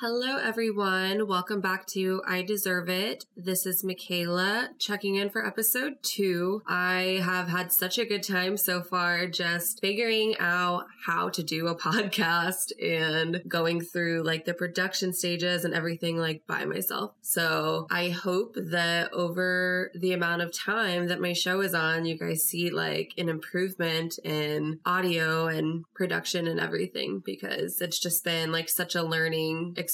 Hello, everyone. Welcome back to I Deserve It. This is Michaela checking in for episode two. I have had such a good time so far just figuring out how to do a podcast and going through like the production stages and everything like by myself. So I hope that over the amount of time that my show is on, you guys see like an improvement in audio and production and everything because it's just been like such a learning experience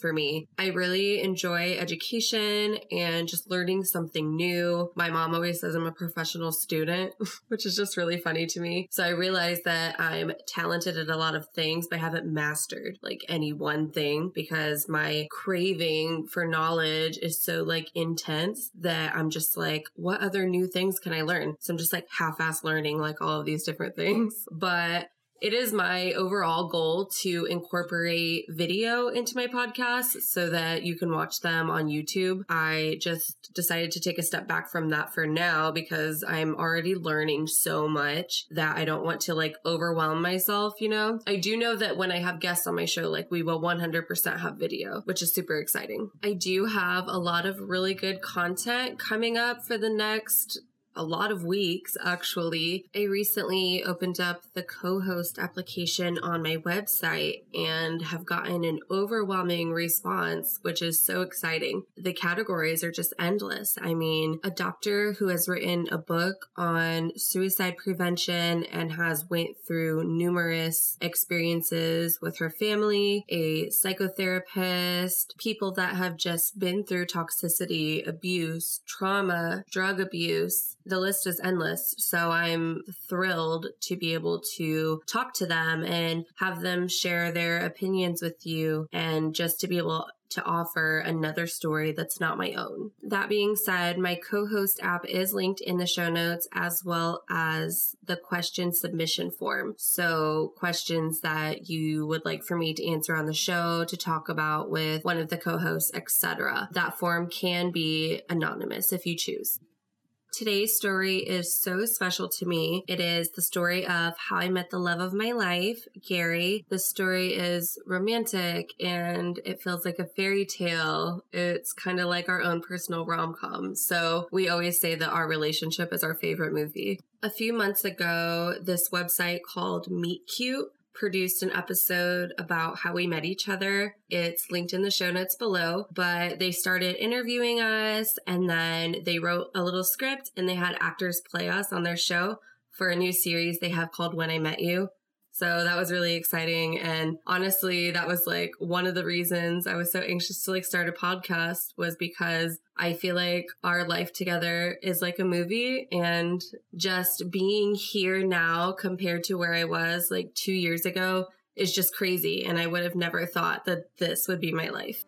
for me. I really enjoy education and just learning something new. My mom always says I'm a professional student, which is just really funny to me. So I realize that I'm talented at a lot of things, but I haven't mastered like any one thing because my craving for knowledge is so like intense that I'm just like, what other new things can I learn? So I'm just like half ass learning like all of these different things. But it is my overall goal to incorporate video into my podcast so that you can watch them on YouTube. I just decided to take a step back from that for now because I'm already learning so much that I don't want to like overwhelm myself, you know? I do know that when I have guests on my show, like we will 100% have video, which is super exciting. I do have a lot of really good content coming up for the next a lot of weeks actually. I recently opened up the co host application on my website and have gotten an overwhelming response, which is so exciting. The categories are just endless. I mean, a doctor who has written a book on suicide prevention and has went through numerous experiences with her family, a psychotherapist, people that have just been through toxicity, abuse, trauma, drug abuse, the list is endless. So I'm thrilled to be able to talk to them and have them share their opinions with you and just to be able to offer another story that's not my own. That being said, my co host app is linked in the show notes as well as the question submission form. So, questions that you would like for me to answer on the show, to talk about with one of the co hosts, etc. That form can be anonymous if you choose. Today's story is so special to me. It is the story of how I met the love of my life, Gary. The story is romantic and it feels like a fairy tale. It's kind of like our own personal rom com. So we always say that our relationship is our favorite movie. A few months ago, this website called Meet Cute produced an episode about how we met each other. It's linked in the show notes below, but they started interviewing us and then they wrote a little script and they had actors play us on their show for a new series they have called When I Met You. So that was really exciting. And honestly, that was like one of the reasons I was so anxious to like start a podcast was because I feel like our life together is like a movie and just being here now compared to where I was like two years ago is just crazy. And I would have never thought that this would be my life.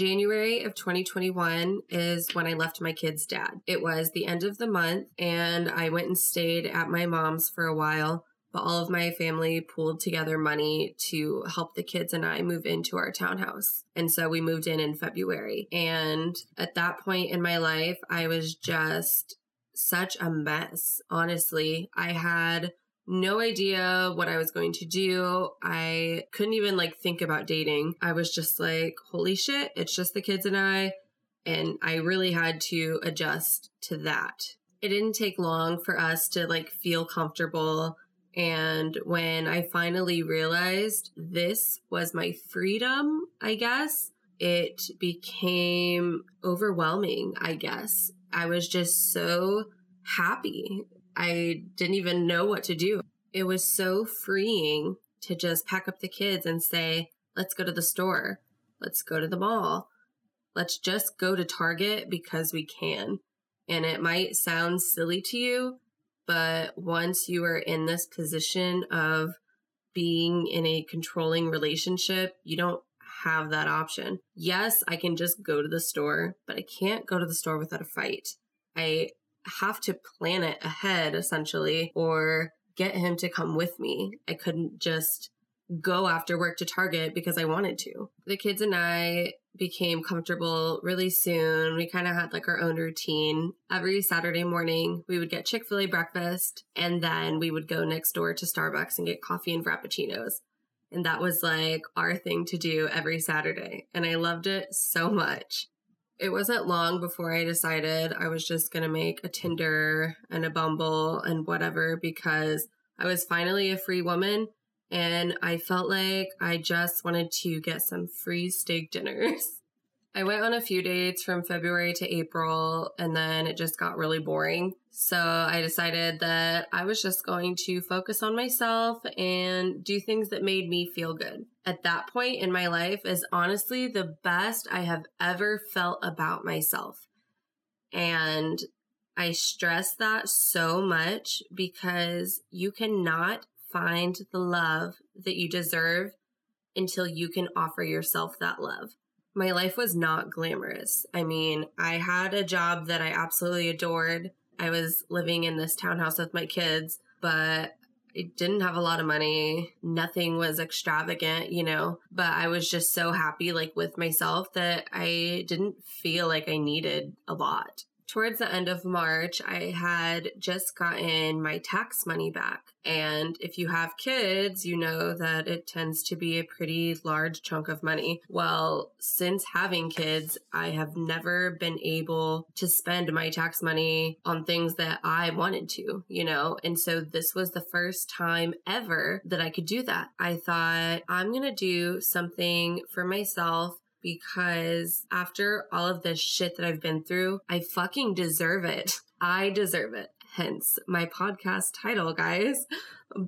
January of 2021 is when I left my kid's dad. It was the end of the month and I went and stayed at my mom's for a while. But all of my family pooled together money to help the kids and I move into our townhouse. And so we moved in in February. And at that point in my life, I was just such a mess. Honestly, I had no idea what I was going to do. I couldn't even like think about dating. I was just like, holy shit, it's just the kids and I. And I really had to adjust to that. It didn't take long for us to like feel comfortable. And when I finally realized this was my freedom, I guess, it became overwhelming, I guess. I was just so happy I didn't even know what to do. It was so freeing to just pack up the kids and say, let's go to the store. Let's go to the mall. Let's just go to Target because we can. And it might sound silly to you, but once you are in this position of being in a controlling relationship, you don't have that option. Yes, I can just go to the store, but I can't go to the store without a fight. I have to plan it ahead essentially or get him to come with me. I couldn't just go after work to Target because I wanted to. The kids and I became comfortable really soon. We kind of had like our own routine. Every Saturday morning, we would get Chick fil A breakfast and then we would go next door to Starbucks and get coffee and Frappuccinos. And that was like our thing to do every Saturday. And I loved it so much. It wasn't long before I decided I was just going to make a Tinder and a Bumble and whatever because I was finally a free woman and I felt like I just wanted to get some free steak dinners. I went on a few dates from February to April and then it just got really boring. So I decided that I was just going to focus on myself and do things that made me feel good. At that point in my life is honestly the best I have ever felt about myself. And I stress that so much because you cannot find the love that you deserve until you can offer yourself that love. My life was not glamorous. I mean, I had a job that I absolutely adored. I was living in this townhouse with my kids, but I didn't have a lot of money. Nothing was extravagant, you know, but I was just so happy like with myself that I didn't feel like I needed a lot towards the end of March, I had just gotten my tax money back. And if you have kids, you know that it tends to be a pretty large chunk of money. Well, since having kids, I have never been able to spend my tax money on things that I wanted to, you know? And so this was the first time ever that I could do that. I thought, I'm going to do something for myself because after all of this shit that I've been through, I fucking deserve it. I deserve it. Hence my podcast title, guys.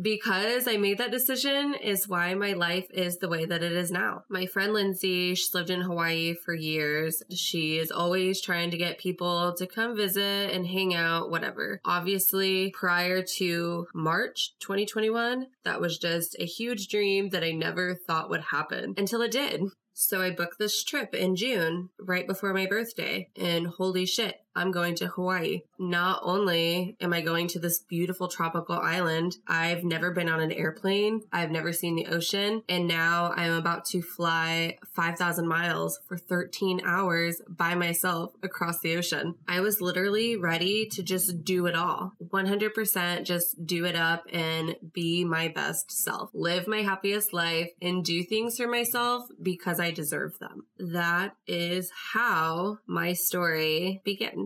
Because I made that decision is why my life is the way that it is now. My friend Lindsay, she's lived in Hawaii for years. She is always trying to get people to come visit and hang out, whatever. Obviously, prior to March 2021, that was just a huge dream that I never thought would happen until it did. So I booked this trip in June, right before my birthday, and holy shit, I'm going to Hawaii. Not only am I going to this beautiful tropical island, I've never been on an airplane, I've never seen the ocean, and now I'm about to fly 5,000 miles for 13 hours by myself across the ocean. I was literally ready to just do it all. 100% just do it up and be my best self. Live my happiest life and do things for myself because I deserve them. That is how my story begins.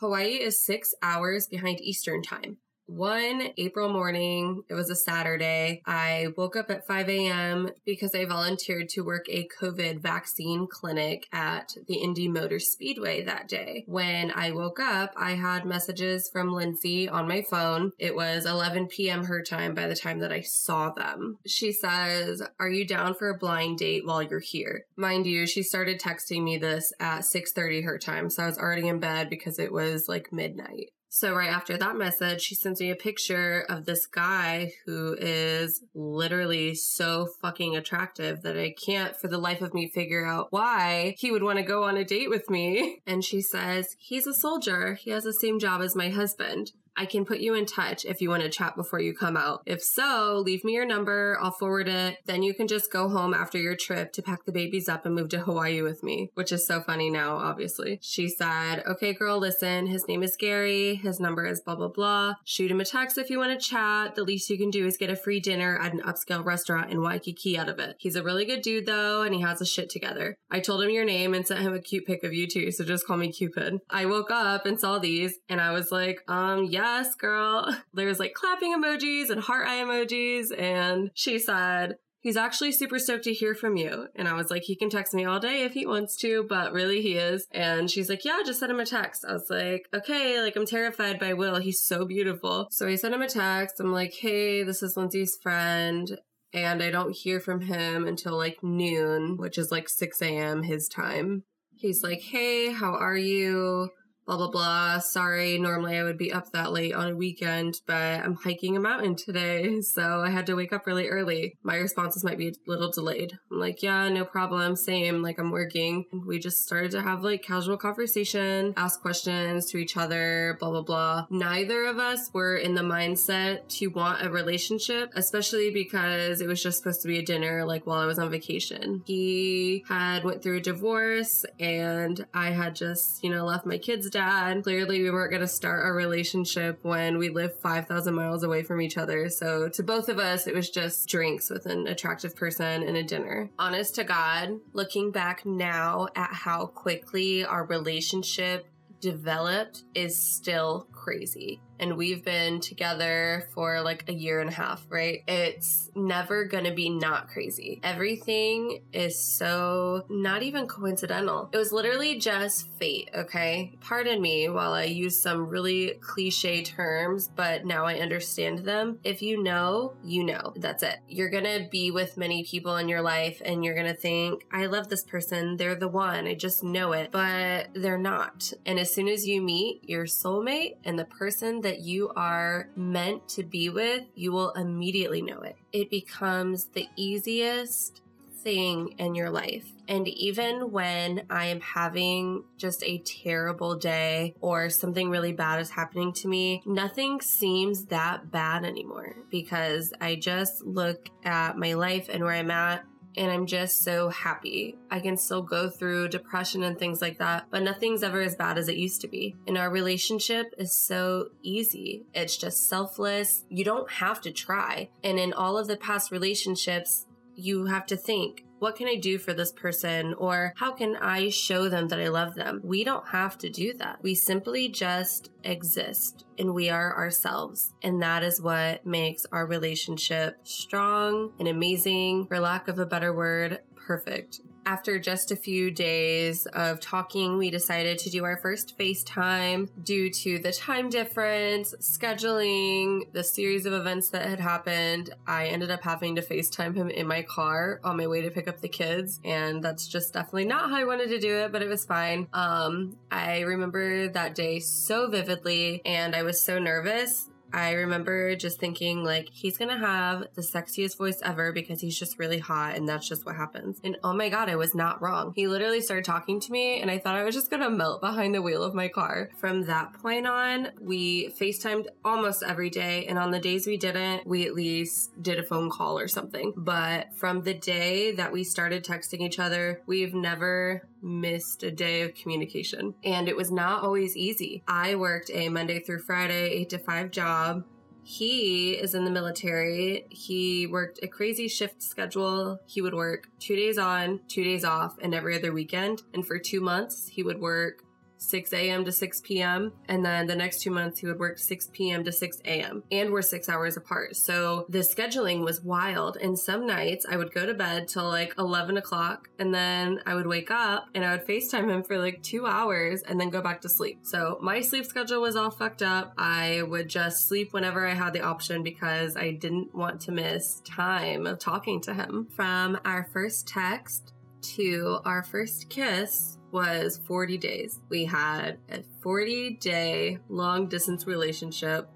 Hawaii is six hours behind Eastern time. One April morning, it was a Saturday, I woke up at 5 a.m. because I volunteered to work a COVID vaccine clinic at the Indy Motor Speedway that day. When I woke up, I had messages from Lindsay on my phone. It was 11 p.m. her time by the time that I saw them. She says, Are you down for a blind date while you're here? Mind you, she started texting me this at 6:30 her time, so I was already in bed because it was like midnight. So right after that message, she sends me a picture of this guy who is literally so fucking attractive that I can't for the life of me figure out why he would want to go on a date with me. And she says, he's a soldier. He has the same job as my husband. I can put you in touch if you want to chat before you come out. If so, leave me your number. I'll forward it. Then you can just go home after your trip to pack the babies up and move to Hawaii with me, which is so funny now, obviously. She said, Okay, girl, listen. His name is Gary. His number is blah, blah, blah. Shoot him a text if you want to chat. The least you can do is get a free dinner at an upscale restaurant in Waikiki out of it. He's a really good dude, though, and he has his shit together. I told him your name and sent him a cute pic of you, too, so just call me Cupid. I woke up and saw these, and I was like, um, yeah yes, girl. There's like clapping emojis and heart eye emojis. And she said, He's actually super stoked to hear from you. And I was like, he can text me all day if he wants to, but really he is. And she's like, yeah, just send him a text. I was like, okay, like I'm terrified by Will. He's so beautiful. So I sent him a text. I'm like, hey, this is Lindsay's friend. And I don't hear from him until like noon, which is like 6 a.m. his time. He's like, hey, how are you? Blah, blah, blah. Sorry, normally I would be up that late on a weekend, but I'm hiking a mountain today. So I had to wake up really early. My responses might be a little delayed. I'm like, yeah, no problem. Same. Like I'm working. We just started to have like casual conversation, ask questions to each other, blah, blah, blah. Neither of us were in the mindset to want a relationship, especially because it was just supposed to be a dinner like while I was on vacation. He had went through a divorce and I had just, you know, left my kids' dad. Clearly we weren't going to start a relationship when we lived 5,000 miles away from each other. So to both of us, it was just drinks with an attractive person and a dinner. Honest to God, looking back now at how quickly our relationship developed is still crazy and we've been together for like a year and a half, right? It's never gonna be not crazy. Everything is so not even coincidental. It was literally just fate, okay? Pardon me while I use some really cliche terms, but now I understand them. If you know, you know. That's it. You're gonna be with many people in your life and you're gonna think, I love this person, they're the one, I just know it, but they're not. And as soon as you meet your soulmate and the person that you are meant to be with, you will immediately know it. It becomes the easiest thing in your life. And even when I am having just a terrible day or something really bad is happening to me, nothing seems that bad anymore because I just look at my life and where I'm at and I'm just so happy. I can still go through depression and things like that, but nothing's ever as bad as it used to be. And our relationship is so easy. It's just selfless. You don't have to try. And in all of the past relationships, you have to think, what can I do for this person? Or how can I show them that I love them? We don't have to do that. We simply just exist and we are ourselves. And that is what makes our relationship strong and amazing, for lack of a better word, perfect after just a few days of talking, we decided to do our first FaceTime due to the time difference, scheduling, the series of events that had happened. I ended up having to FaceTime him in my car on my way to pick up the kids. And that's just definitely not how I wanted to do it, but it was fine. Um, I remember that day so vividly and I was so nervous I remember just thinking, like, he's gonna have the sexiest voice ever because he's just really hot and that's just what happens. And oh my god, I was not wrong. He literally started talking to me and I thought I was just gonna melt behind the wheel of my car. From that point on, we FaceTimed almost every day. And on the days we didn't, we at least did a phone call or something. But from the day that we started texting each other, we've never missed a day of communication. And it was not always easy. I worked a Monday through Friday, eight to five job. He is in the military. He worked a crazy shift schedule. He would work two days on, two days off, and every other weekend. And for two months, he would work 6 a.m. to 6 p.m. And then the next two months, he would work 6 p.m. to 6 a.m. And we're six hours apart. So the scheduling was wild. And some nights I would go to bed till like 11 o'clock and then I would wake up and I would FaceTime him for like two hours and then go back to sleep. So my sleep schedule was all fucked up. I would just sleep whenever I had the option because I didn't want to miss time of talking to him. From our first text to our first kiss, was 40 days. We had a 40 day long distance relationship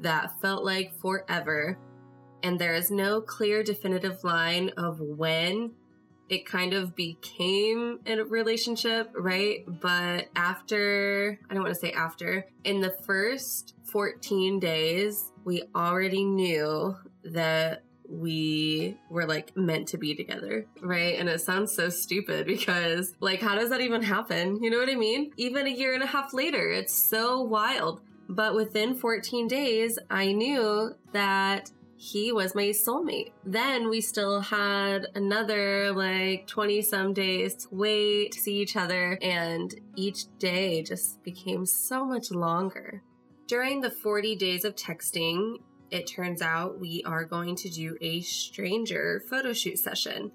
that felt like forever. And there is no clear definitive line of when it kind of became a relationship, right? But after, I don't want to say after, in the first 14 days, we already knew that we were like meant to be together, right? And it sounds so stupid because, like, how does that even happen? You know what I mean? Even a year and a half later, it's so wild. But within 14 days, I knew that he was my soulmate. Then we still had another like 20 some days to wait to see each other, and each day just became so much longer. During the 40 days of texting, it turns out we are going to do a stranger photo shoot session.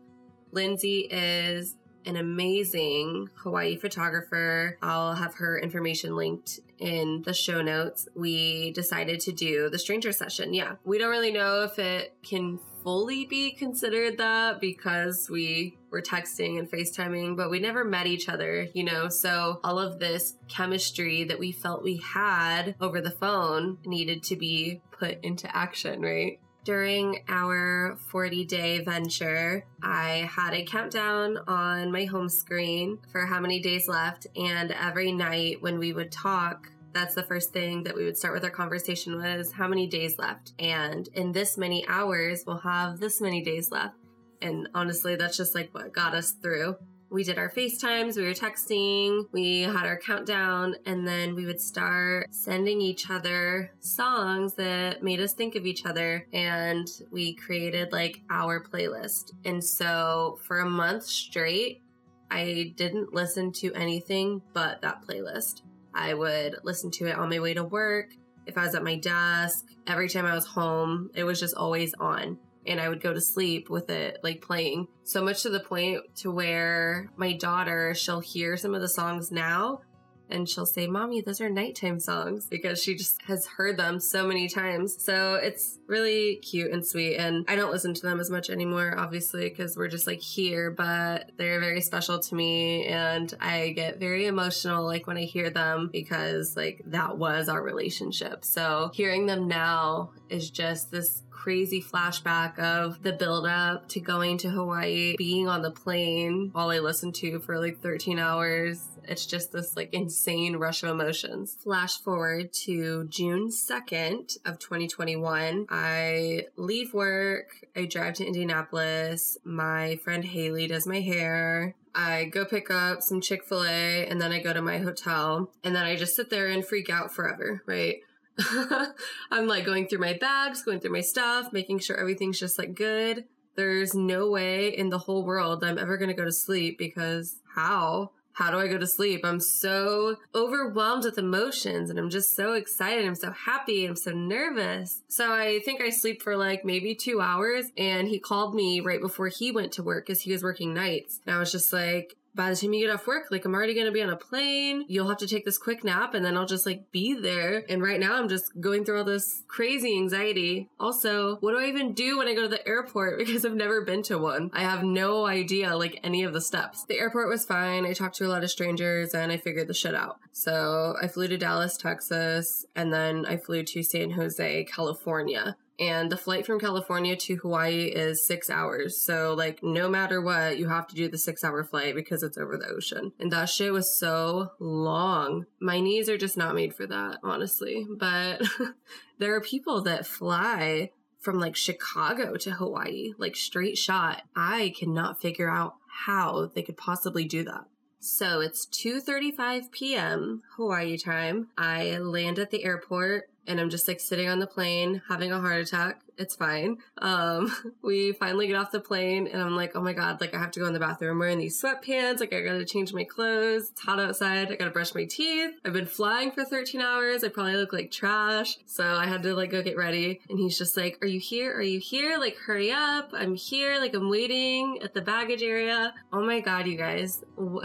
Lindsay is an amazing Hawaii photographer. I'll have her information linked in the show notes. We decided to do the stranger session. Yeah, we don't really know if it can fully be considered that because we were texting and FaceTiming, but we never met each other, you know? So all of this chemistry that we felt we had over the phone needed to be put into action, right? During our 40 day venture, I had a countdown on my home screen for how many days left. And every night when we would talk, that's the first thing that we would start with our conversation was how many days left. And in this many hours, we'll have this many days left. And honestly, that's just like what got us through we did our FaceTimes, we were texting, we had our countdown, and then we would start sending each other songs that made us think of each other. And we created like our playlist. And so for a month straight, I didn't listen to anything but that playlist. I would listen to it on my way to work, if I was at my desk, every time I was home, it was just always on and I would go to sleep with it like playing. So much to the point to where my daughter, she'll hear some of the songs now and she'll say, Mommy, those are nighttime songs because she just has heard them so many times. So it's really cute and sweet. And I don't listen to them as much anymore, obviously, because we're just like here, but they're very special to me. And I get very emotional like when I hear them because like that was our relationship. So hearing them now is just this crazy flashback of the build up to going to Hawaii, being on the plane while I listened to for like 13 hours. It's just this like insane rush of emotions. Flash forward to June 2nd of 2021. I leave work. I drive to Indianapolis. My friend Haley does my hair. I go pick up some Chick fil A and then I go to my hotel and then I just sit there and freak out forever, right? I'm like going through my bags, going through my stuff, making sure everything's just like good. There's no way in the whole world I'm ever going to go to sleep because how? How do I go to sleep? I'm so overwhelmed with emotions and I'm just so excited. I'm so happy. I'm so nervous. So I think I sleep for like maybe two hours and he called me right before he went to work because he was working nights. And I was just like, by the time you get off work, like I'm already gonna be on a plane. You'll have to take this quick nap and then I'll just like be there. And right now I'm just going through all this crazy anxiety. Also, what do I even do when I go to the airport? Because I've never been to one. I have no idea like any of the steps. The airport was fine. I talked to a lot of strangers and I figured the shit out. So I flew to Dallas, Texas, and then I flew to San Jose, California and the flight from California to Hawaii is six hours. So, like, no matter what, you have to do the six hour flight because it's over the ocean. And that shit was so long. My knees are just not made for that, honestly. But there are people that fly from like Chicago to Hawaii, like straight shot. I cannot figure out how they could possibly do that. So it's 2:35 p.m. Hawaii time. I land at the airport and I'm just like sitting on the plane having a heart attack. It's fine. Um, we finally get off the plane and I'm like, oh my God, like I have to go in the bathroom. Wearing these sweatpants. Like I gotta change my clothes. It's hot outside. I gotta brush my teeth. I've been flying for 13 hours. I probably look like trash. So I had to like go get ready. And he's just like, are you here? Are you here? Like hurry up. I'm here. Like I'm waiting at the baggage area. Oh my God, you guys.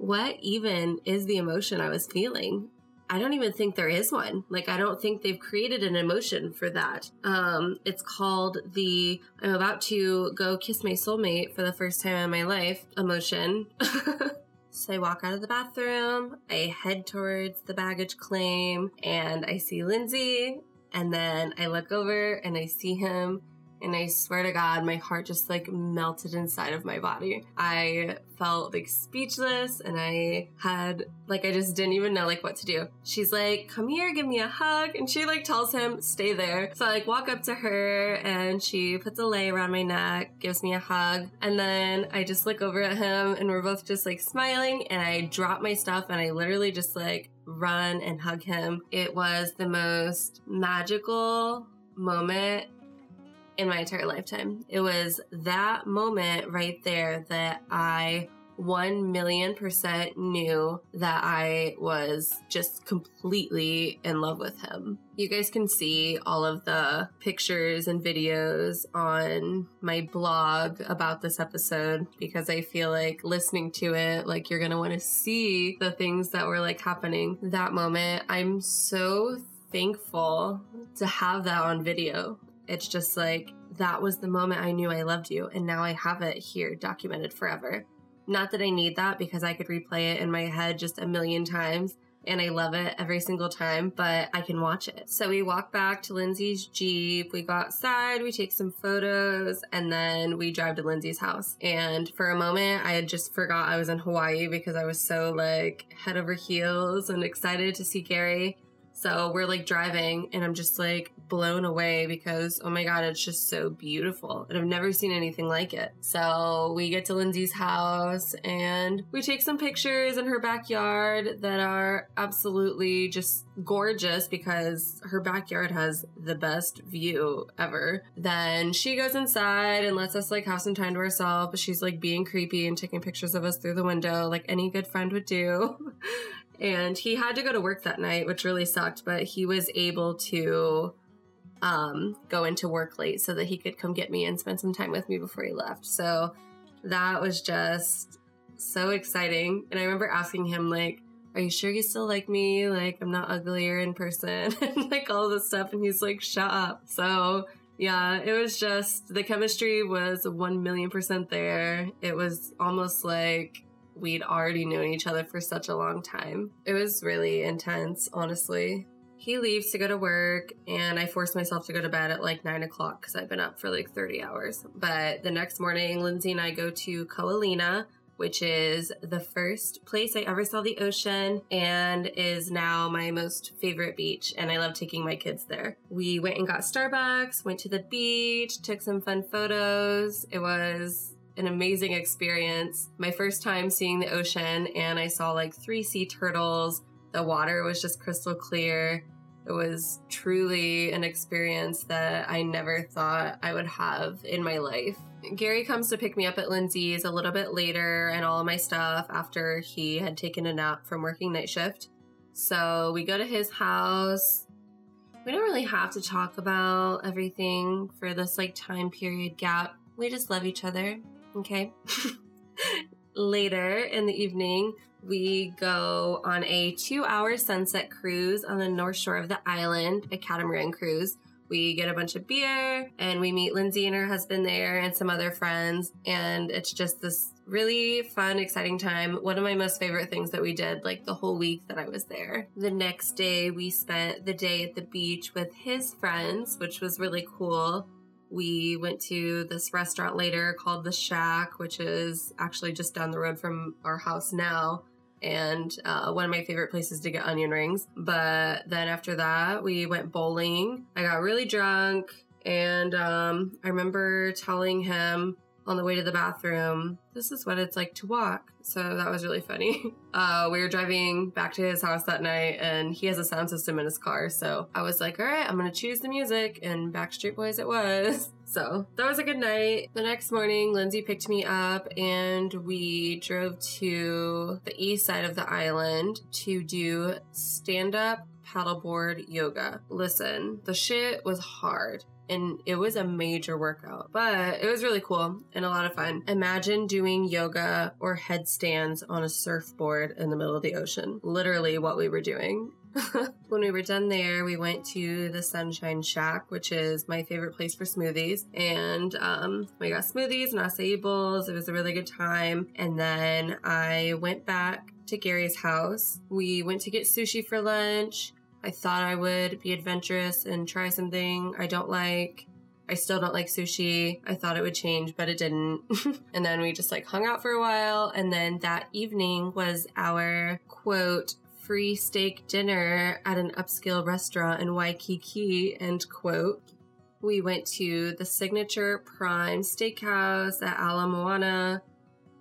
What even is the emotion I was feeling? I don't even think there is one. Like, I don't think they've created an emotion for that. Um, it's called the I'm about to go kiss my soulmate for the first time in my life emotion. so I walk out of the bathroom, I head towards the baggage claim, and I see Lindsay. And then I look over and I see him and I swear to God, my heart just like melted inside of my body. I felt like speechless and I had like I just didn't even know like what to do. She's like, "Come here, give me a hug." And she like tells him, "Stay there." So I like walk up to her and she puts a lei around my neck, gives me a hug, and then I just look over at him and we're both just like smiling and I drop my stuff and I literally just like run and hug him. It was the most magical moment in my entire lifetime. It was that moment right there that I 1 million percent knew that I was just completely in love with him. You guys can see all of the pictures and videos on my blog about this episode because I feel like listening to it, like you're gonna wanna see the things that were like happening that moment. I'm so thankful to have that on video. It's just like that was the moment I knew I loved you, and now I have it here documented forever. Not that I need that because I could replay it in my head just a million times and I love it every single time, but I can watch it. So we walk back to Lindsay's Jeep, we go outside, we take some photos, and then we drive to Lindsay's house. And for a moment, I had just forgot I was in Hawaii because I was so like head over heels and excited to see Gary. So we're like driving, and I'm just like blown away because, oh my God, it's just so beautiful. And I've never seen anything like it. So we get to Lindsay's house and we take some pictures in her backyard that are absolutely just gorgeous because her backyard has the best view ever. Then she goes inside and lets us like have some time to ourselves, but she's like being creepy and taking pictures of us through the window like any good friend would do. and he had to go to work that night, which really sucked, but he was able to um, go into work late so that he could come get me and spend some time with me before he left. So that was just so exciting. And I remember asking him, like, are you sure you still like me? Like, I'm not uglier in person, and like all this stuff. And he's like, shut up. So, yeah, it was just the chemistry was 1 million percent there. It was almost like we'd already known each other for such a long time. It was really intense, honestly. He leaves to go to work, and I force myself to go to bed at like 9 o'clock because I've been up for like 30 hours. But the next morning, Lindsay and I go to Ko Olina, which is the first place I ever saw the ocean and is now my most favorite beach. And I love taking my kids there. We went and got Starbucks, went to the beach, took some fun photos. It was an amazing experience. My first time seeing the ocean, and I saw like three sea turtles the water was just crystal clear. It was truly an experience that I never thought I would have in my life. Gary comes to pick me up at Lindsay's a little bit later and all my stuff after he had taken a nap from working night shift. So we go to his house. We don't really have to talk about everything for this like time period gap. We just love each other, okay? later in the evening, we go on a two hour sunset cruise on the north shore of the island, a catamaran cruise. We get a bunch of beer and we meet Lindsay and her husband there and some other friends. And it's just this really fun, exciting time. One of my most favorite things that we did, like the whole week that I was there. The next day, we spent the day at the beach with his friends, which was really cool we went to this restaurant later called The Shack, which is actually just down the road from our house now. And uh, one of my favorite places to get onion rings. But then after that, we went bowling. I got really drunk. And um, I remember telling him on the way to the bathroom, this is what it's like to walk. So that was really funny. Uh, we were driving back to his house that night and he has a sound system in his car. So I was like, all right, I'm going to choose the music and Backstreet Boys it was. So that was a good night. The next morning, Lindsay picked me up and we drove to the east side of the island to do stand up paddleboard yoga. Listen, the shit was hard and it was a major workout, but it was really cool and a lot of fun. Imagine doing yoga or headstands on a surfboard in the middle of the ocean. Literally what we were doing. when we were done there, we went to the Sunshine Shack, which is my favorite place for smoothies. And um, we got smoothies and acai bowls. It was a really good time. And then I went back to Gary's house. We went to get sushi for lunch. I thought I would be adventurous and try something I don't like. I still don't like sushi. I thought it would change, but it didn't. and then we just like hung out for a while. And then that evening was our quote, free steak dinner at an upscale restaurant in Waikiki, end quote. We went to the signature prime steakhouse at Ala Moana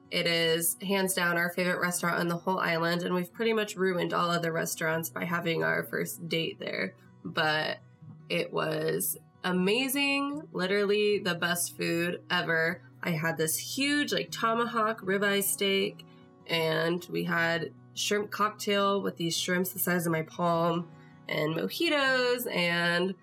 it is hands down our favorite restaurant on the whole island, and we've pretty much ruined all other restaurants by having our first date there. But it was amazing, literally the best food ever. I had this huge, like, tomahawk ribeye steak and we had shrimp cocktail with these shrimps the size of my palm and mojitos and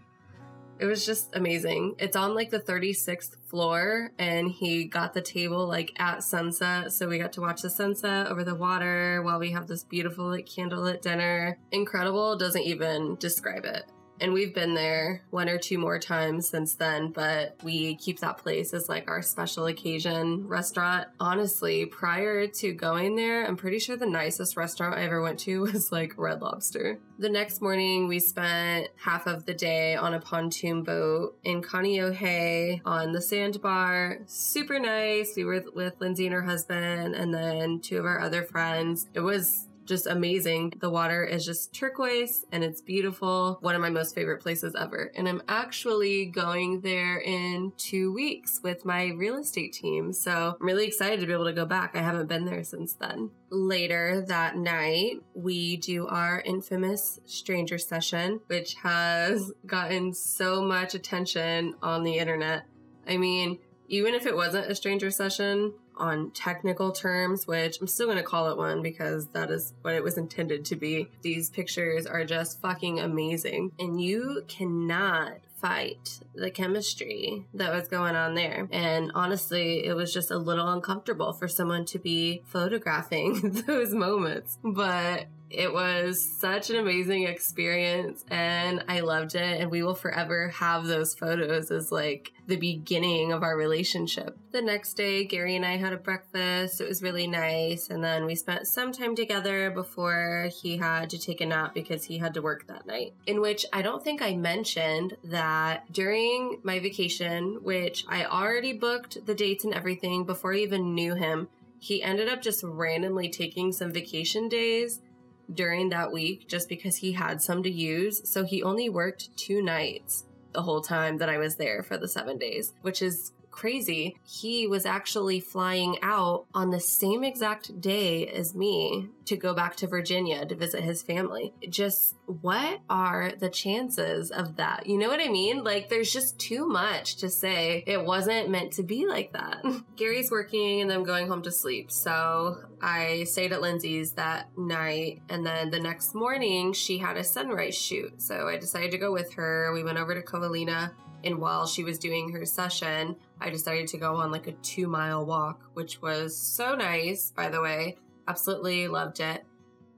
it was just amazing. It's on like the 36th floor and he got the table like at sunset. So we got to watch the sunset over the water while we have this beautiful like candlelit dinner. Incredible doesn't even describe it. And we've been there one or two more times since then, but we keep that place as like our special occasion restaurant. Honestly, prior to going there, I'm pretty sure the nicest restaurant I ever went to was like Red Lobster. The next morning, we spent half of the day on a pontoon boat in Kaneohe on the sandbar. Super nice. We were with Lindsay and her husband, and then two of our other friends. It was just amazing. The water is just turquoise and it's beautiful. One of my most favorite places ever. And I'm actually going there in two weeks with my real estate team. So I'm really excited to be able to go back. I haven't been there since then. Later that night, we do our infamous stranger session, which has gotten so much attention on the internet. I mean, even if it wasn't a stranger session, on technical terms, which I'm still going to call it one because that is what it was intended to be. These pictures are just fucking amazing. And you cannot fight the chemistry that was going on there. And honestly, it was just a little uncomfortable for someone to be photographing those moments. But it was such an amazing experience and I loved it. And we will forever have those photos as like the beginning of our relationship. The next day, Gary and I had a breakfast. It was really nice. And then we spent some time together before he had to take a nap because he had to work that night. In which I don't think I mentioned that during my vacation, which I already booked the dates and everything before I even knew him, he ended up just randomly taking some vacation days during that week just because he had some to use. So he only worked two nights the whole time that I was there for the seven days, which is crazy. He was actually flying out on the same exact day as me to go back to Virginia to visit his family. Just what are the chances of that? You know what I mean? Like, there's just too much to say it wasn't meant to be like that. Gary's working and I'm going home to sleep. So I stayed at Lindsay's that night. And then the next morning, she had a sunrise shoot. So I decided to go with her. We went over to Ko'olina. And while she was doing her session, I decided to go on like a two mile walk, which was so nice, by the way. Absolutely loved it.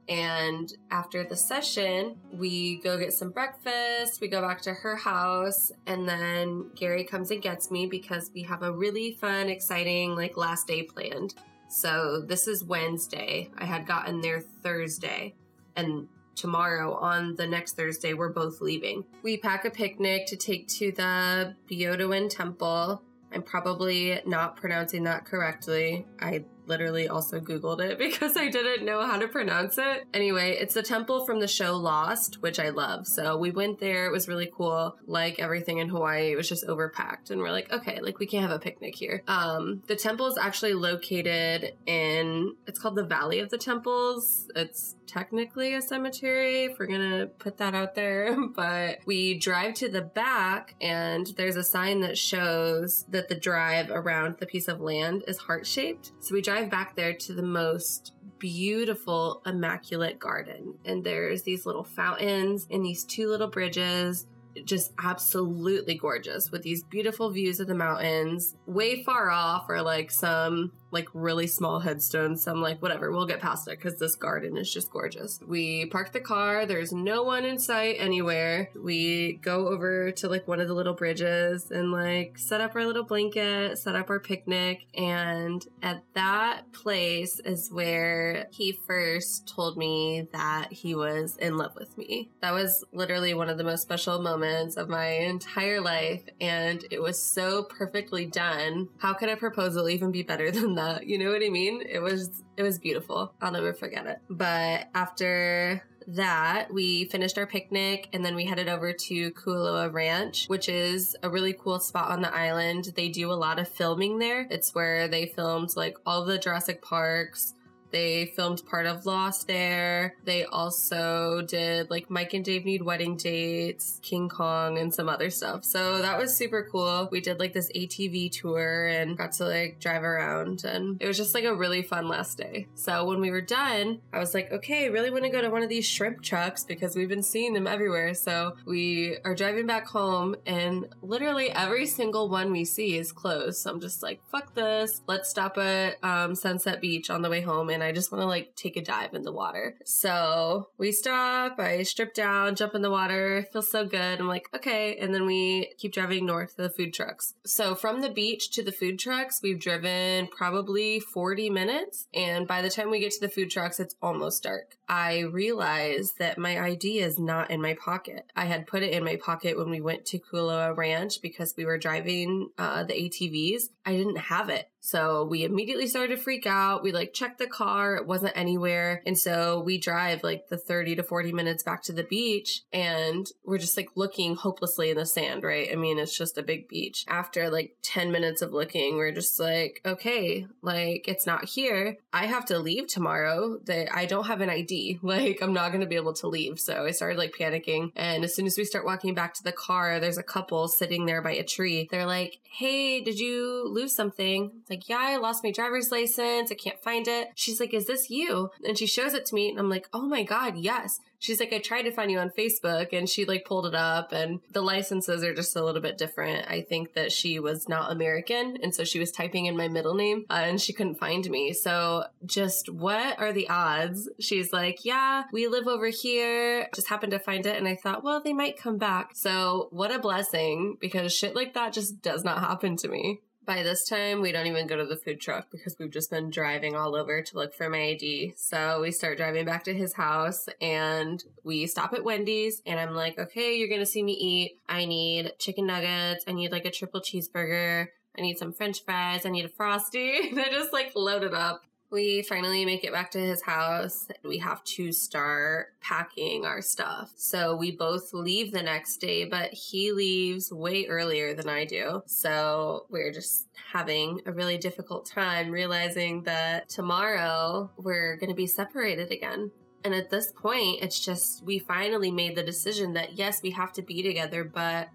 And after the session, we go get some breakfast, we go back to her house, and then Gary comes and gets me because we have a really fun, exciting, like last day planned. So this is Wednesday. I had gotten there Thursday. And tomorrow on the next Thursday, we're both leaving. We pack a picnic to take to the Byodoin Temple. I'm probably not pronouncing that correctly. I literally also Googled it because I didn't know how to pronounce it. Anyway, it's the temple from the show Lost, which I love. So we went there. It was really cool. Like everything in Hawaii, it was just overpacked. And we're like, okay, like we can't have a picnic here. Um, the temple is actually located in, it's called the Valley of the Temples. It's technically a cemetery, if we're gonna put that out there. But we drive to the back and there's a sign that shows that the drive around the piece of land is heart shaped. So we drive drive back there to the most beautiful, immaculate garden. And there's these little fountains and these two little bridges just absolutely gorgeous with these beautiful views of the mountains. Way far off are like some like really small headstones. So I'm like, whatever, we'll get past it because this garden is just gorgeous. We park the car, there's no one in sight anywhere. We go over to like one of the little bridges and like set up our little blanket, set up our picnic. And at that place is where he first told me that he was in love with me. That was literally one of the most special moments of my entire life. And it was so perfectly done. How could a proposal even be better than You know what I mean? It was it was beautiful. I'll never forget it. But after that, we finished our picnic and then we headed over to Kualoa Ranch, which is a really cool spot on the island. They do a lot of filming there. It's where they filmed like all the Jurassic Parks, They filmed part of Lost there. They also did like Mike and Dave Need Wedding Dates, King Kong, and some other stuff. So that was super cool. We did like this ATV tour and got to like drive around, and it was just like a really fun last day. So when we were done, I was like, okay, I really want to go to one of these shrimp trucks because we've been seeing them everywhere. So we are driving back home, and literally every single one we see is closed. So I'm just like, fuck this. Let's stop at um, Sunset Beach on the way home, and I just want to like take a dive in the water. So we stop, I strip down, jump in the water, feels so good. I'm like, okay. And then we keep driving north to the food trucks. So from the beach to the food trucks, we've driven probably 40 minutes. And by the time we get to the food trucks, it's almost dark. I realize that my ID is not in my pocket. I had put it in my pocket when we went to Kualoa Ranch because we were driving uh, the ATVs. I didn't have it. So we immediately started to freak out. We like checked the car, it wasn't anywhere. And so we drive like the 30 to 40 minutes back to the beach and we're just like looking hopelessly in the sand, right? I mean, it's just a big beach. After like 10 minutes of looking, we're just like, okay, like it's not here. I have to leave tomorrow. That I don't have an ID. Like I'm not going to be able to leave. So I started like panicking. And as soon as we start walking back to the car, there's a couple sitting there by a tree. They're like, "Hey, did you lose something?" like, yeah, I lost my driver's license. I can't find it. She's like, is this you? And she shows it to me and I'm like, oh my God, yes. She's like, I tried to find you on Facebook and she like pulled it up and the licenses are just a little bit different. I think that she was not American and so she was typing in my middle name uh, and she couldn't find me. So just what are the odds? She's like, yeah, we live over here. Just happened to find it. And I thought, well, they might come back. So what a blessing because shit like that just does not happen to me. By this time, we don't even go to the food truck because we've just been driving all over to look for my ID. So we start driving back to his house and we stop at Wendy's and I'm like, okay, you're going to see me eat. I need chicken nuggets. I need like a triple cheeseburger. I need some french fries. I need a frosty. and I just like loaded up we finally make it back to his house. We have to start packing our stuff. So we both leave the next day, but he leaves way earlier than I do. So we're just having a really difficult time realizing that tomorrow we're going to be separated again. And at this point, it's just we finally made the decision that yes, we have to be together, but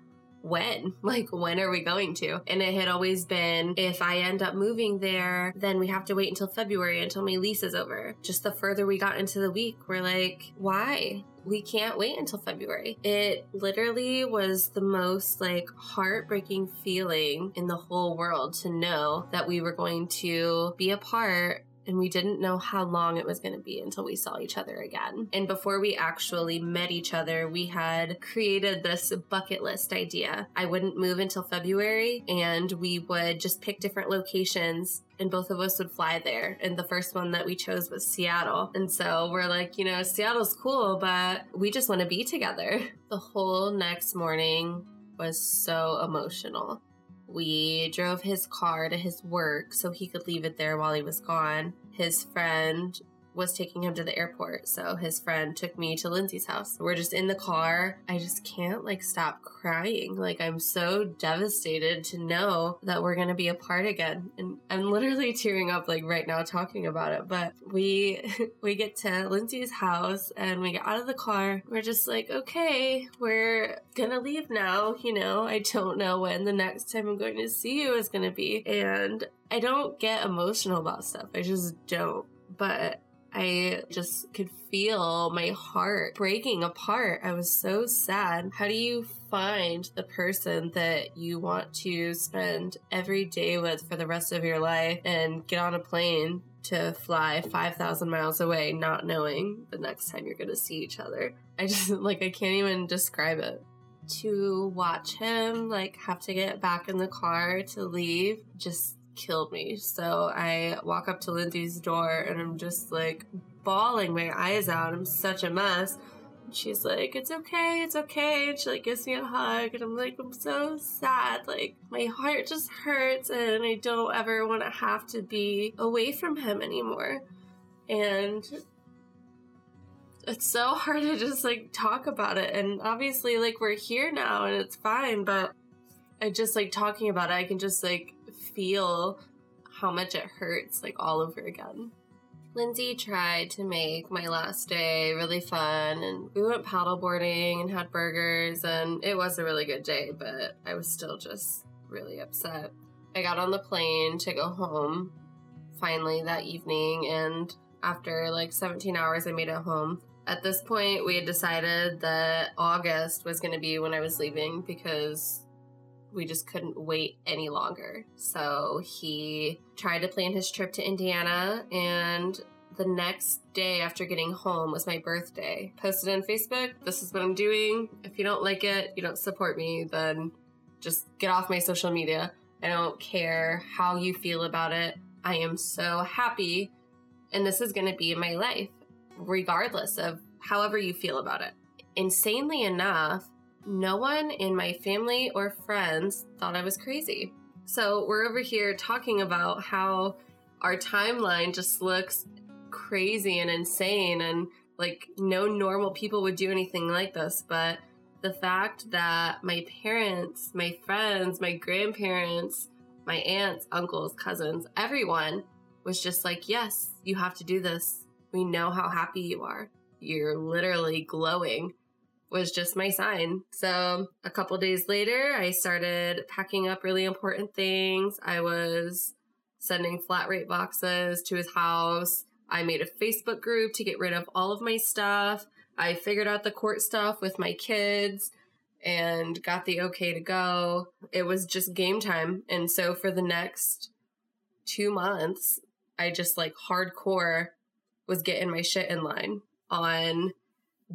when? Like, when are we going to? And it had always been if I end up moving there, then we have to wait until February until my lease is over. Just the further we got into the week, we're like, why? we can't wait until February. It literally was the most like heartbreaking feeling in the whole world to know that we were going to be apart and we didn't know how long it was going to be until we saw each other again. And before we actually met each other, we had created this bucket list idea. I wouldn't move until February, and we would just pick different locations and both of us would fly there. And the first one that we chose was Seattle. And so we're like, you know, Seattle's cool, but we just want to be together. The whole next morning was so emotional. We drove his car to his work so he could leave it there while he was gone. His friend was taking him to the airport. So his friend took me to Lindsay's house. We're just in the car. I just can't like stop crying. Like I'm so devastated to know that we're going to be apart again. And I'm literally tearing up like right now talking about it. But we we get to Lindsay's house and we get out of the car. We're just like, "Okay, we're going to leave now, you know. I don't know when the next time I'm going to see you is going to be." And I don't get emotional about stuff. I just don't. But I just could feel my heart breaking apart. I was so sad. How do you find the person that you want to spend every day with for the rest of your life and get on a plane to fly 5,000 miles away, not knowing the next time you're going to see each other? I just, like, I can't even describe it to watch him like have to get back in the car to leave just killed me. So I walk up to Lindsay's door and I'm just like bawling my eyes out. I'm such a mess. And she's like, It's okay, it's okay. And she like gives me a hug and I'm like, I'm so sad. Like my heart just hurts and I don't ever want to have to be away from him anymore. And it's so hard to just like talk about it. And obviously, like, we're here now and it's fine, but I just like talking about it, I can just like feel how much it hurts like all over again. Lindsay tried to make my last day really fun, and we went paddleboarding and had burgers, and it was a really good day, but I was still just really upset. I got on the plane to go home finally that evening, and after like 17 hours, I made it home. At this point, we had decided that August was going to be when I was leaving because we just couldn't wait any longer. So he tried to plan his trip to Indiana, and the next day after getting home was my birthday. Posted on Facebook, this is what I'm doing. If you don't like it, you don't support me, then just get off my social media. I don't care how you feel about it. I am so happy, and this is going to be my life, regardless of however you feel about it. Insanely enough, no one in my family or friends thought I was crazy. So we're over here talking about how our timeline just looks crazy and insane and like no normal people would do anything like this. But the fact that my parents, my friends, my grandparents, my aunts, uncles, cousins, everyone was just like, yes, you have to do this. We know how happy you are. You're literally glowing was just my sign. So a couple days later, I started packing up really important things. I was sending flat rate boxes to his house. I made a Facebook group to get rid of all of my stuff. I figured out the court stuff with my kids and got the okay to go. It was just game time. And so for the next two months, I just like hardcore was getting my shit in line on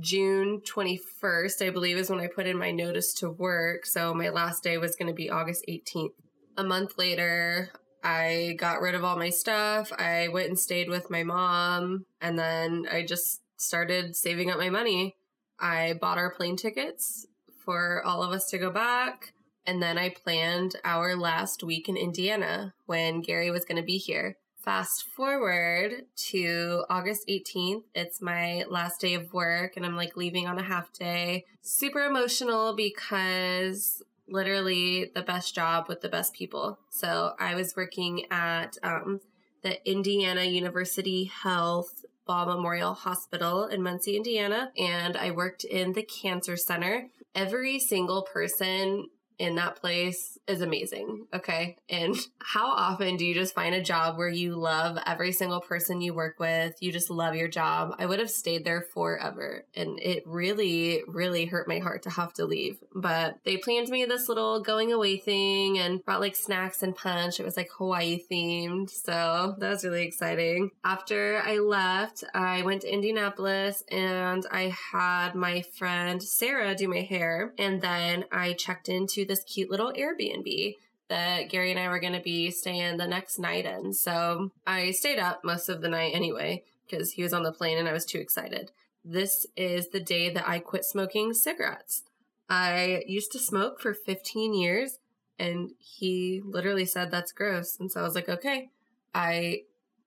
June 21st, I believe, is when I put in my notice to work. So my last day was going to be August 18th. A month later, I got rid of all my stuff. I went and stayed with my mom. And then I just started saving up my money. I bought our plane tickets for all of us to go back. And then I planned our last week in Indiana when Gary was going to be here. Fast forward to August 18th. It's my last day of work and I'm like leaving on a half day. Super emotional because literally the best job with the best people. So I was working at um, the Indiana University Health Ball Memorial Hospital in Muncie, Indiana, and I worked in the cancer center. Every single person in that place is amazing. Okay. And how often do you just find a job where you love every single person you work with? You just love your job. I would have stayed there forever. And it really, really hurt my heart to have to leave. But they planned me this little going away thing and brought like snacks and punch. It was like Hawaii themed. So that was really exciting. After I left, I went to Indianapolis and I had my friend Sarah do my hair. And then I checked into this cute little Airbnb that Gary and I were going to be staying the next night in. So I stayed up most of the night anyway because he was on the plane and I was too excited. This is the day that I quit smoking cigarettes. I used to smoke for 15 years and he literally said that's gross. And so I was like, okay. I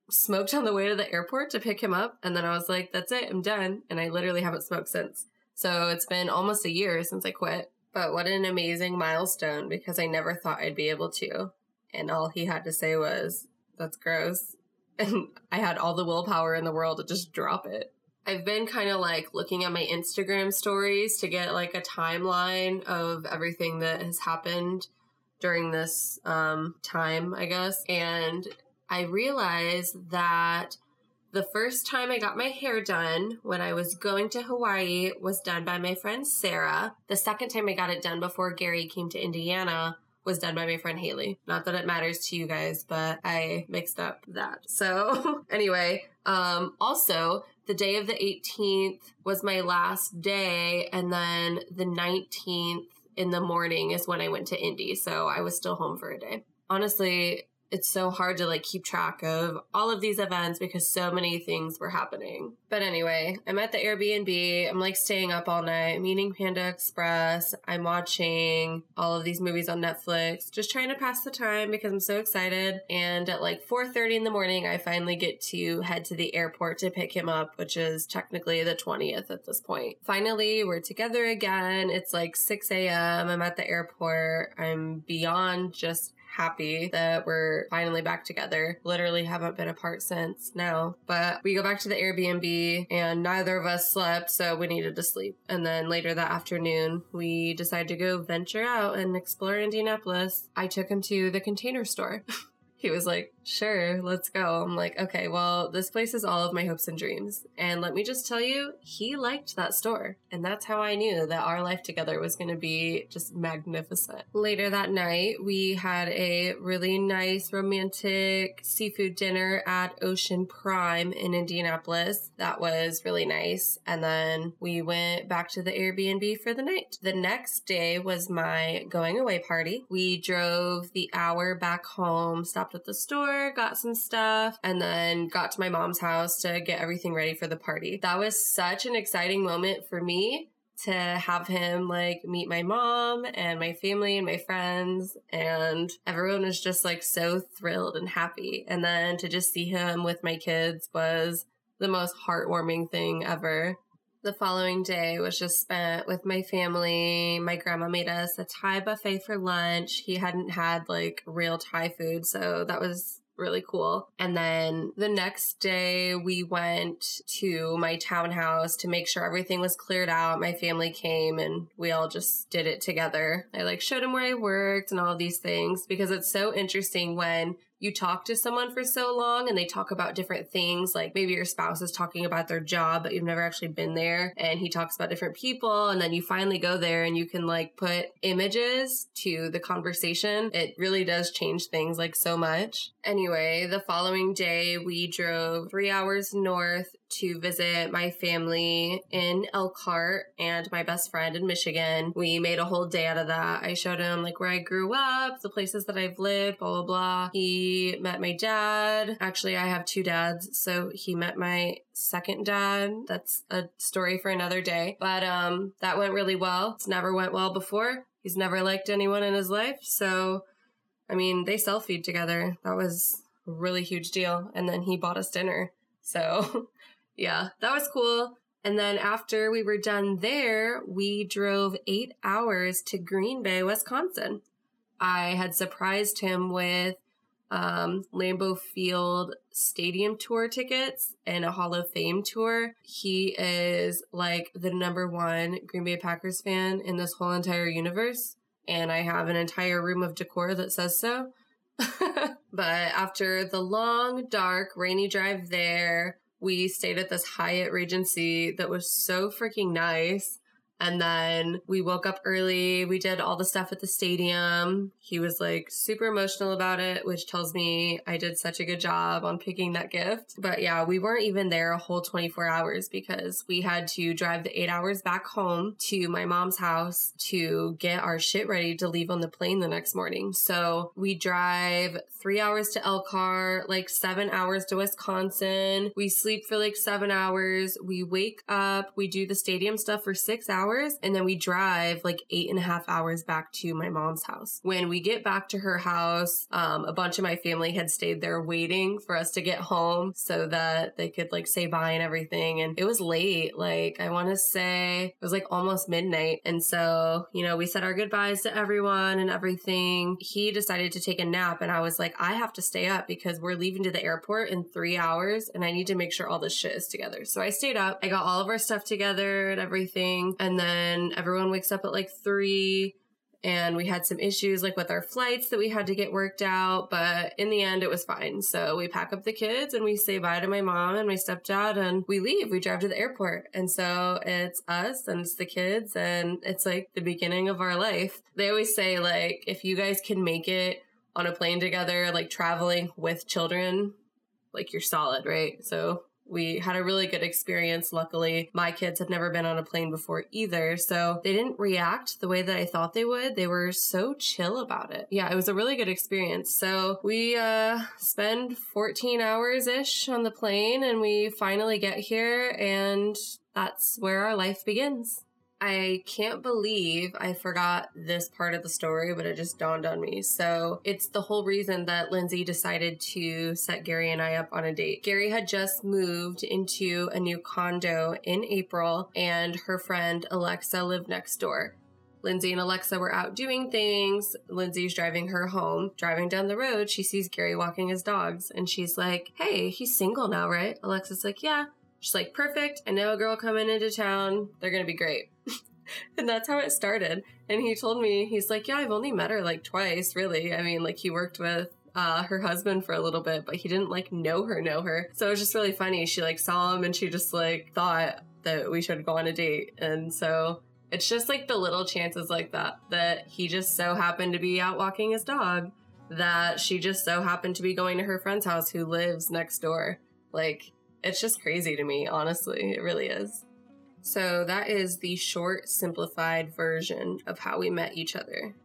smoked on the way to the airport to pick him up and then I was like, that's it, I'm done. And I literally haven't smoked since. So it's been almost a year since I quit. But what an amazing milestone because I never thought I'd be able to. And all he had to say was, that's gross. And I had all the willpower in the world to just drop it. I've been kind of like looking at my Instagram stories to get like a timeline of everything that has happened during this um, time, I guess. And I realized that the first time I got my hair done when I was going to Hawaii was done by my friend Sarah. The second time I got it done before Gary came to Indiana was done by my friend Haley. Not that it matters to you guys, but I mixed up that. So anyway, um, also the day of the 18th was my last day and then the 19th in the morning is when I went to Indy. So I was still home for a day. Honestly, it's so hard to like keep track of all of these events because so many things were happening. But anyway, I'm at the Airbnb. I'm like staying up all night, I'm eating Panda Express. I'm watching all of these movies on Netflix, just trying to pass the time because I'm so excited. And at like 4:30 in the morning, I finally get to head to the airport to pick him up, which is technically the 20th at this point. Finally, we're together again. It's like 6 a.m. I'm at the airport. I'm beyond just happy that we're finally back together. Literally haven't been apart since now. But we go back to the Airbnb and neither of us slept, so we needed to sleep. And then later that afternoon, we decided to go venture out and explore Indianapolis. I took him to the container store. he was like, Sure, let's go. I'm like, okay, well, this place is all of my hopes and dreams. And let me just tell you, he liked that store. And that's how I knew that our life together was going to be just magnificent. Later that night, we had a really nice romantic seafood dinner at Ocean Prime in Indianapolis. That was really nice. And then we went back to the Airbnb for the night. The next day was my going away party. We drove the hour back home, stopped at the store got some stuff, and then got to my mom's house to get everything ready for the party. That was such an exciting moment for me to have him like meet my mom and my family and my friends and everyone was just like so thrilled and happy and then to just see him with my kids was the most heartwarming thing ever the following day was just spent with my family. My grandma made us a Thai buffet for lunch. He hadn't had like real Thai food, so that was really cool. And then the next day we went to my townhouse to make sure everything was cleared out. My family came and we all just did it together. I like showed him where I worked and all these things because it's so interesting when you talk to someone for so long and they talk about different things, like maybe your spouse is talking about their job, but you've never actually been there, and he talks about different people, and then you finally go there and you can like put images to the conversation. It really does change things like so much. Anyway, the following day, we drove three hours north to visit my family in Elkhart and my best friend in Michigan. We made a whole day out of that. I showed him like where I grew up, the places that I've lived, blah, blah, blah. He met my dad. Actually, I have two dads. So he met my second dad. That's a story for another day. But um, that went really well. It's never went well before. He's never liked anyone in his life. So, I mean, they selfied together. That was a really huge deal. And then he bought us dinner. So yeah, that was cool. And then after we were done there, we drove eight hours to Green Bay, Wisconsin. I had surprised him with um, Lambeau Field stadium tour tickets and a Hall of Fame tour. He is like the number one Green Bay Packers fan in this whole entire universe. And I have an entire room of decor that says so. but after the long, dark, rainy drive there, we stayed at this Hyatt Regency that was so freaking nice. And then we woke up early. We did all the stuff at the stadium. He was like super emotional about it, which tells me I did such a good job on picking that gift. But yeah, we weren't even there a whole 24 hours because we had to drive the eight hours back home to my mom's house to get our shit ready to leave on the plane the next morning. So we drive three hours to Elkhart, like seven hours to Wisconsin. We sleep for like seven hours. We wake up, we do the stadium stuff for six hours hours and then we drive like eight and a half hours back to my mom's house. When we get back to her house, um, a bunch of my family had stayed there waiting for us to get home so that they could like say bye and everything. And it was late. Like I want to say it was like almost midnight. And so, you know, we said our goodbyes to everyone and everything. He decided to take a nap and I was like, I have to stay up because we're leaving to the airport in three hours and I need to make sure all this shit is together. So I stayed up. I got all of our stuff together and everything. And then everyone wakes up at like three and we had some issues like with our flights that we had to get worked out but in the end it was fine. So we pack up the kids and we say bye to my mom and my stepdad and we leave. We drive to the airport. And so it's us and it's the kids and it's like the beginning of our life. They always say like if you guys can make it on a plane together like traveling with children like you're solid right? So we had a really good experience. Luckily, my kids had never been on a plane before either, so they didn't react the way that I thought they would. They were so chill about it. Yeah, it was a really good experience. So we uh spend 14 hours ish on the plane and we finally get here and that's where our life begins. I can't believe I forgot this part of the story, but it just dawned on me. So it's the whole reason that Lindsay decided to set Gary and I up on a date. Gary had just moved into a new condo in April, and her friend Alexa lived next door. Lindsay and Alexa were out doing things. Lindsay's driving her home. Driving down the road, she sees Gary walking his dogs and she's like, Hey, he's single now, right? Alexa's like, Yeah. She's like, Perfect. I know a girl coming into town. They're going to be great. and that's how it started. And he told me, he's like, Yeah, I've only met her like twice, really. I mean, like, he worked with uh, her husband for a little bit, but he didn't like know her, know her. So it was just really funny. She like saw him and she just like thought that we should go on a date. And so it's just like the little chances like that, that he just so happened to be out walking his dog, that she just so happened to be going to her friend's house who lives next door. Like, it's just crazy to me, honestly. It really is. So that is the short, simplified version of how we met each other.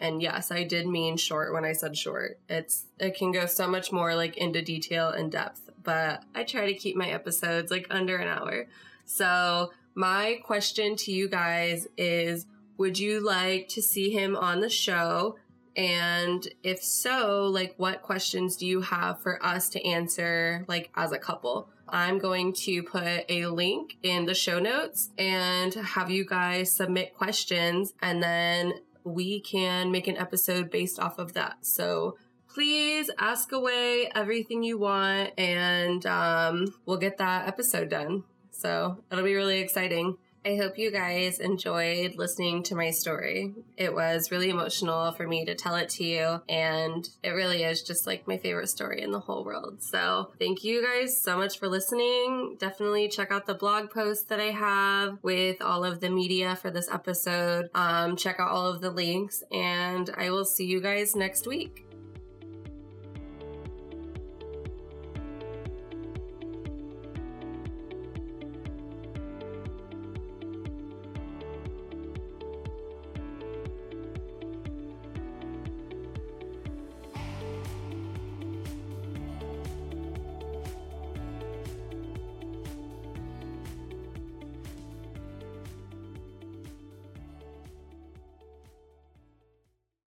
And yes, I did mean short when I said short. It's it can go so much more like into detail and depth, but I try to keep my episodes like under an hour. So, my question to you guys is would you like to see him on the show? And if so, like what questions do you have for us to answer like as a couple? I'm going to put a link in the show notes and have you guys submit questions and then we can make an episode based off of that. So please ask away everything you want and um, we'll get that episode done. So it'll be really exciting. I hope you guys enjoyed listening to my story. It was really emotional for me to tell it to you, and it really is just like my favorite story in the whole world. So, thank you guys so much for listening. Definitely check out the blog post that I have with all of the media for this episode. Um, check out all of the links, and I will see you guys next week.